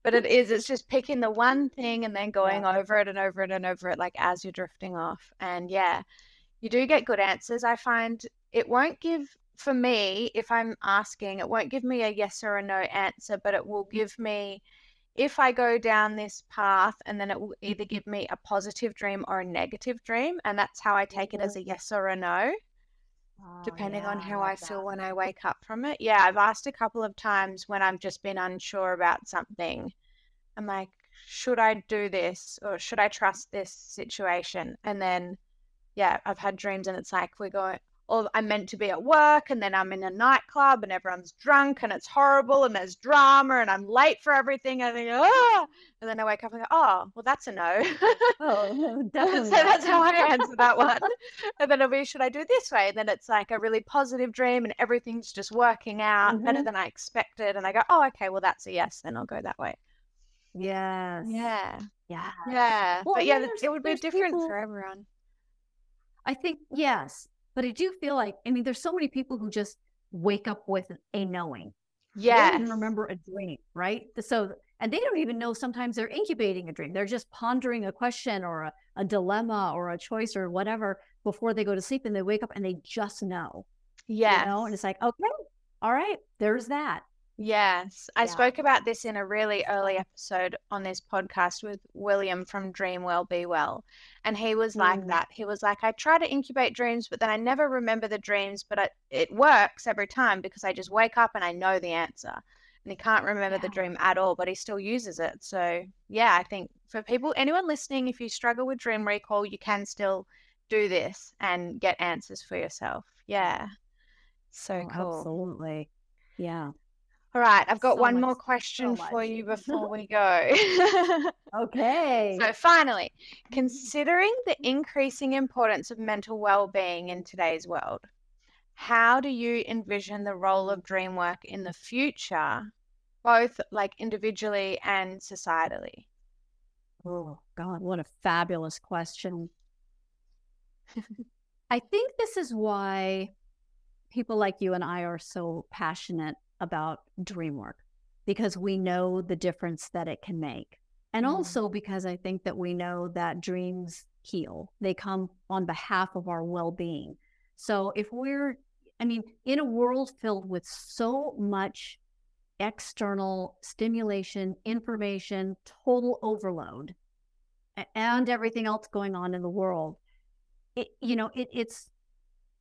but it is, it's just picking the one thing and then going yeah. over it and over it and over it, like as you're drifting off. And yeah, you do get good answers. I find it won't give, for me, if I'm asking, it won't give me a yes or a no answer, but it will give me, if I go down this path, and then it will either give me a positive dream or a negative dream. And that's how I take it as a yes or a no. Oh, depending yeah, on how I, I feel when I wake up from it. Yeah, I've asked a couple of times when I've just been unsure about something. I'm like, should I do this or should I trust this situation? And then yeah, I've had dreams and it's like we're going, or I'm meant to be at work and then I'm in a nightclub and everyone's drunk and it's horrible and there's drama and I'm late for everything and then, oh, and then I wake up and go, oh, well, that's a no. Oh, definitely. so that's how I answer that one. and then it'll be, should I do this way? And then it's like a really positive dream and everything's just working out mm-hmm. better than I expected. And I go, oh, okay, well, that's a yes. Then I'll go that way. Yes. Yeah. Yeah. Yeah. Well, but yeah, it would be different people... for everyone. I think yes, but I do feel like I mean, there's so many people who just wake up with a knowing. Yeah, and remember a dream, right? So and they don't even know sometimes they're incubating a dream. They're just pondering a question or a, a dilemma or a choice or whatever before they go to sleep, and they wake up and they just know. Yeah, you know, and it's like okay, all right, there's that. Yes, I yeah. spoke about this in a really early episode on this podcast with William from Dream Well Be Well. And he was like mm. that. He was like, I try to incubate dreams, but then I never remember the dreams, but I, it works every time because I just wake up and I know the answer. and he can't remember yeah. the dream at all, but he still uses it. So, yeah, I think for people, anyone listening, if you struggle with dream recall, you can still do this and get answers for yourself. Yeah. So oh, cool. Absolutely. Yeah. All right, I've got so one much, more question so for you before we go. okay. So, finally, mm-hmm. considering the increasing importance of mental well being in today's world, how do you envision the role of dream work in the future, both like individually and societally? Oh, God, what a fabulous question. I think this is why people like you and I are so passionate about dream work because we know the difference that it can make. And mm. also because I think that we know that dreams heal, they come on behalf of our well being. So if we're, I mean, in a world filled with so much external stimulation, information, total overload, and everything else going on in the world, it, you know, it, it's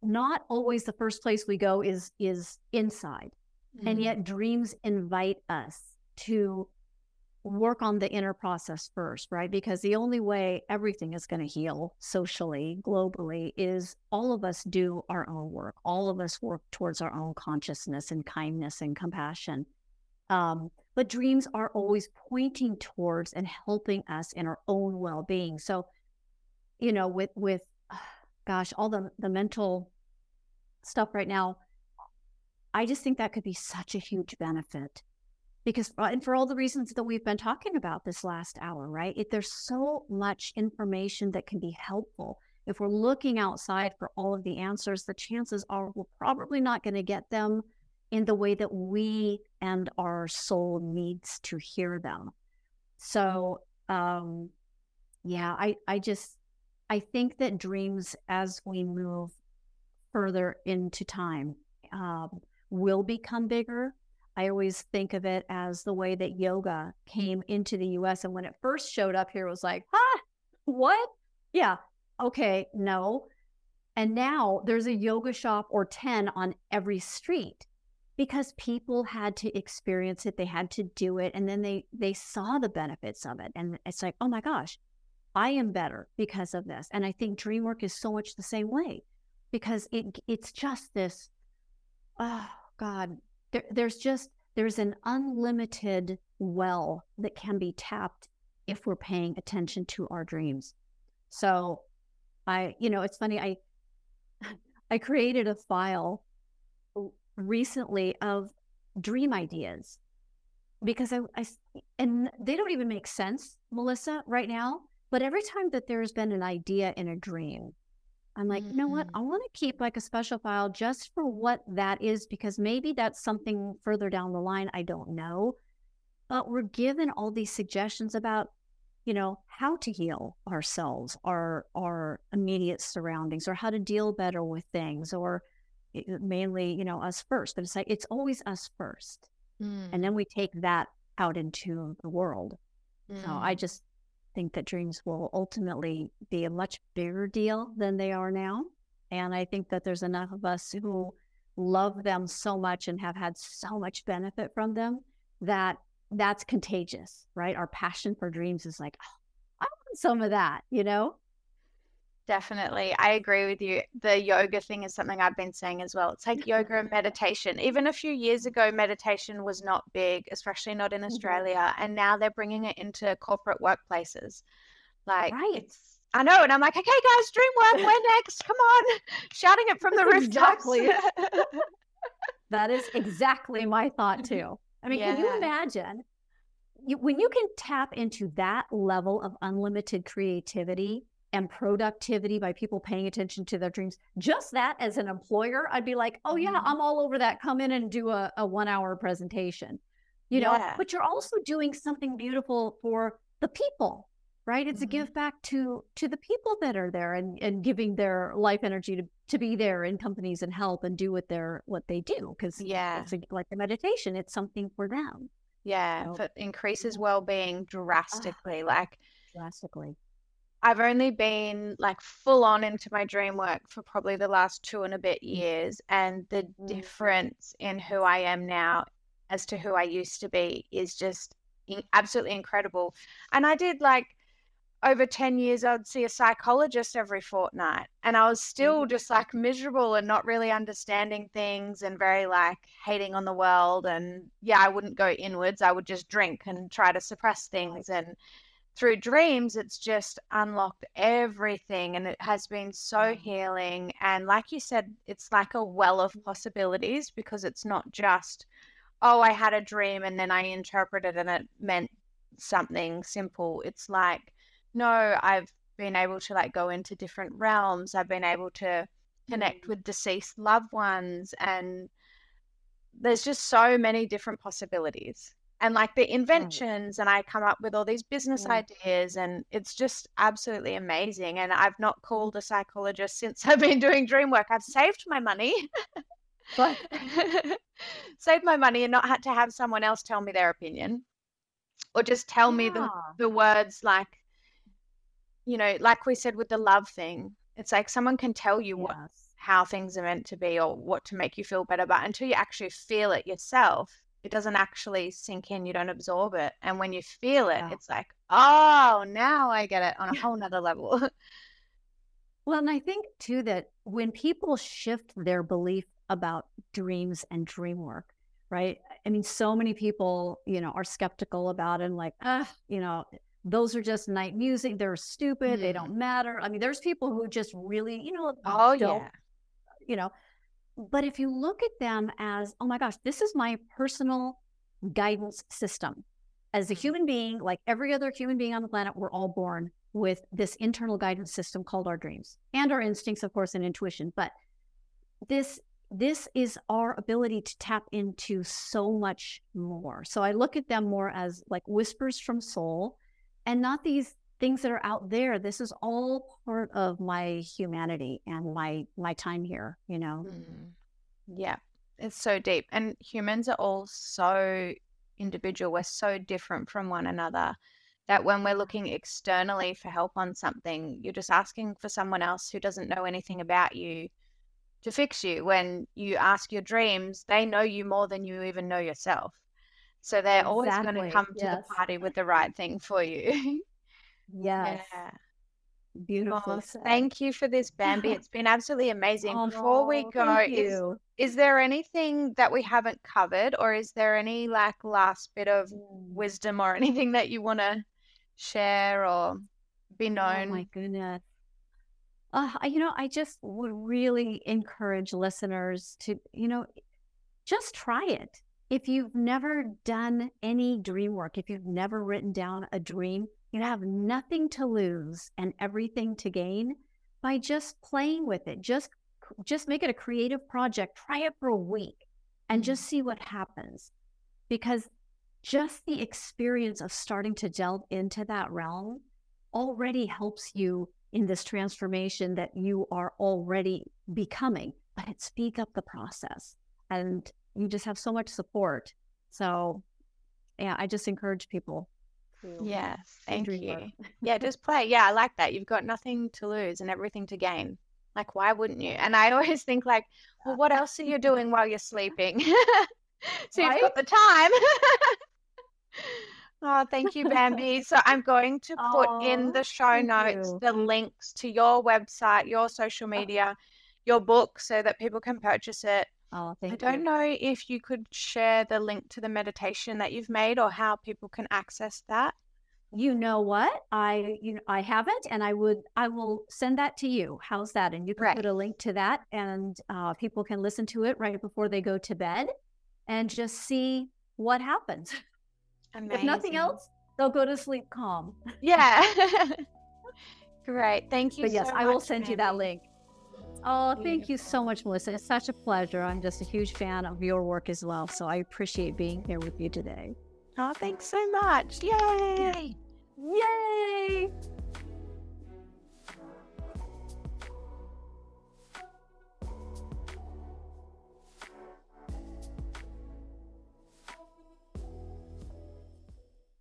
not always the first place we go is is inside Mm-hmm. And yet, dreams invite us to work on the inner process first, right? Because the only way everything is going to heal socially, globally, is all of us do our own work. All of us work towards our own consciousness and kindness and compassion. Um, but dreams are always pointing towards and helping us in our own well-being. So, you know, with with gosh, all the the mental stuff right now, I just think that could be such a huge benefit because uh, and for all the reasons that we've been talking about this last hour, right? There's so much information that can be helpful. If we're looking outside for all of the answers, the chances are we're probably not going to get them in the way that we and our soul needs to hear them. So, um, yeah, I, I just, I think that dreams as we move further into time, um, will become bigger. I always think of it as the way that yoga came into the US. And when it first showed up here, it was like, huh, what? Yeah, okay, no. And now there's a yoga shop or 10 on every street because people had to experience it they had to do it and then they they saw the benefits of it and it's like oh my gosh i am better because of this and i think dream work is so much the same way because it it's just this oh God, there, there's just there's an unlimited well that can be tapped if we're paying attention to our dreams. So I, you know, it's funny, I I created a file recently of dream ideas because I, I and they don't even make sense, Melissa, right now. But every time that there's been an idea in a dream, I'm like, mm-hmm. you know what? Mm-hmm. I want to keep like a special file just for what that is, because maybe that's something further down the line I don't know. But we're given all these suggestions about, you know, how to heal ourselves, our our immediate surroundings, or how to deal better with things, or mainly, you know, us first. But it's like it's always us first, mm. and then we take that out into the world. Mm. So I mm. just think that dreams will ultimately be a much bigger deal than they are now. And I think that there's enough of us who love them so much and have had so much benefit from them that that's contagious, right? Our passion for dreams is like, oh, I want some of that, you know? Definitely. I agree with you. The yoga thing is something I've been saying as well. It's like yoga and meditation. Even a few years ago, meditation was not big, especially not in mm-hmm. Australia. Mm-hmm. And now they're bringing it into corporate workplaces. Like, right. I know. And I'm like, okay, guys, dream work, we're next. Come on. Shouting it from the rooftops. Exactly. that is exactly my thought, too. I mean, yeah. can you imagine you, when you can tap into that level of unlimited creativity? And productivity by people paying attention to their dreams. Just that as an employer, I'd be like, oh, yeah, mm-hmm. I'm all over that. Come in and do a, a one hour presentation, you know, yeah. but you're also doing something beautiful for the people right it's mm-hmm. a give back to to the people that are there and and giving their life energy to to be there in companies and help and do what they're what they do because yeah it's a, like the meditation it's something for them yeah so, it increases well-being ah, drastically uh, like drastically I've only been like full on into my dream work for probably the last two and a bit mm. years. And the mm. difference in who I am now as to who I used to be is just absolutely incredible. And I did like over 10 years, I'd see a psychologist every fortnight. And I was still mm-hmm. just like miserable and not really understanding things and very like hating on the world. And yeah, I wouldn't go inwards. I would just drink and try to suppress things. And through dreams, it's just unlocked everything. And it has been so healing. And like you said, it's like a well of possibilities because it's not just, oh, I had a dream and then I interpreted and it meant something simple. It's like, no, I've been able to like go into different realms. I've been able to connect mm. with deceased loved ones and there's just so many different possibilities. And like the inventions, and I come up with all these business yeah. ideas, and it's just absolutely amazing. And I've not called a psychologist since I've been doing dream work. I've saved my money. But saved my money and not had to have someone else tell me their opinion or just tell yeah. me the, the words like you know, like we said with the love thing, it's like someone can tell you yes. what how things are meant to be or what to make you feel better, but until you actually feel it yourself, it doesn't actually sink in. You don't absorb it, and when you feel it, yeah. it's like, oh, now I get it on a whole nother level. well, and I think too that when people shift their belief about dreams and dream work, right? I mean, so many people, you know, are skeptical about it and like, ah, you know, those are just night music. They're stupid. Mm. They don't matter. I mean, there's people who just really, you know, oh yeah, you know. But if you look at them as, oh my gosh, this is my personal guidance system. As a mm-hmm. human being, like every other human being on the planet, we're all born with this internal guidance system called our dreams and our instincts, of course, and intuition. But this this is our ability to tap into so much more. So I look at them more as like whispers from soul and not these things that are out there this is all part of my humanity and my my time here you know mm. yeah it's so deep and humans are all so individual we're so different from one another that when we're looking externally for help on something you're just asking for someone else who doesn't know anything about you to fix you when you ask your dreams they know you more than you even know yourself so they're exactly. always going to come to yes. the party with the right thing for you. yes. Yeah. Beautiful. Well, thank you for this, Bambi. It's been absolutely amazing. Oh, Before we go, is, is there anything that we haven't covered, or is there any like last bit of mm. wisdom or anything that you want to share or be known? Oh my goodness. Uh, you know, I just would really encourage listeners to, you know, just try it if you've never done any dream work, if you've never written down a dream, you have nothing to lose and everything to gain by just playing with it. Just just make it a creative project. Try it for a week and just mm. see what happens. Because just the experience of starting to delve into that realm already helps you in this transformation that you are already becoming, but it speeds up the process. And you just have so much support. So, yeah, I just encourage people. Yes, thank you. yeah, just play. Yeah, I like that. You've got nothing to lose and everything to gain. Like, why wouldn't you? And I always think, like, well, what else are you doing while you're sleeping? so right? you've got the time. oh, thank you, Bambi. So I'm going to put oh, in the show notes you. the links to your website, your social media, your book, so that people can purchase it. Oh, thank I don't know if you could share the link to the meditation that you've made or how people can access that. You know what? I you know I haven't, and I would I will send that to you. How's that? And you can right. put a link to that, and uh, people can listen to it right before they go to bed, and just see what happens. Amazing. If nothing else, they'll go to sleep calm. Yeah. Great. Thank you. But yes, so I will send you that link. Oh, oh, thank you so much, Melissa. It's such a pleasure. I'm just a huge fan of your work as well. So I appreciate being here with you today. Oh, thanks so much. Yay! Yay!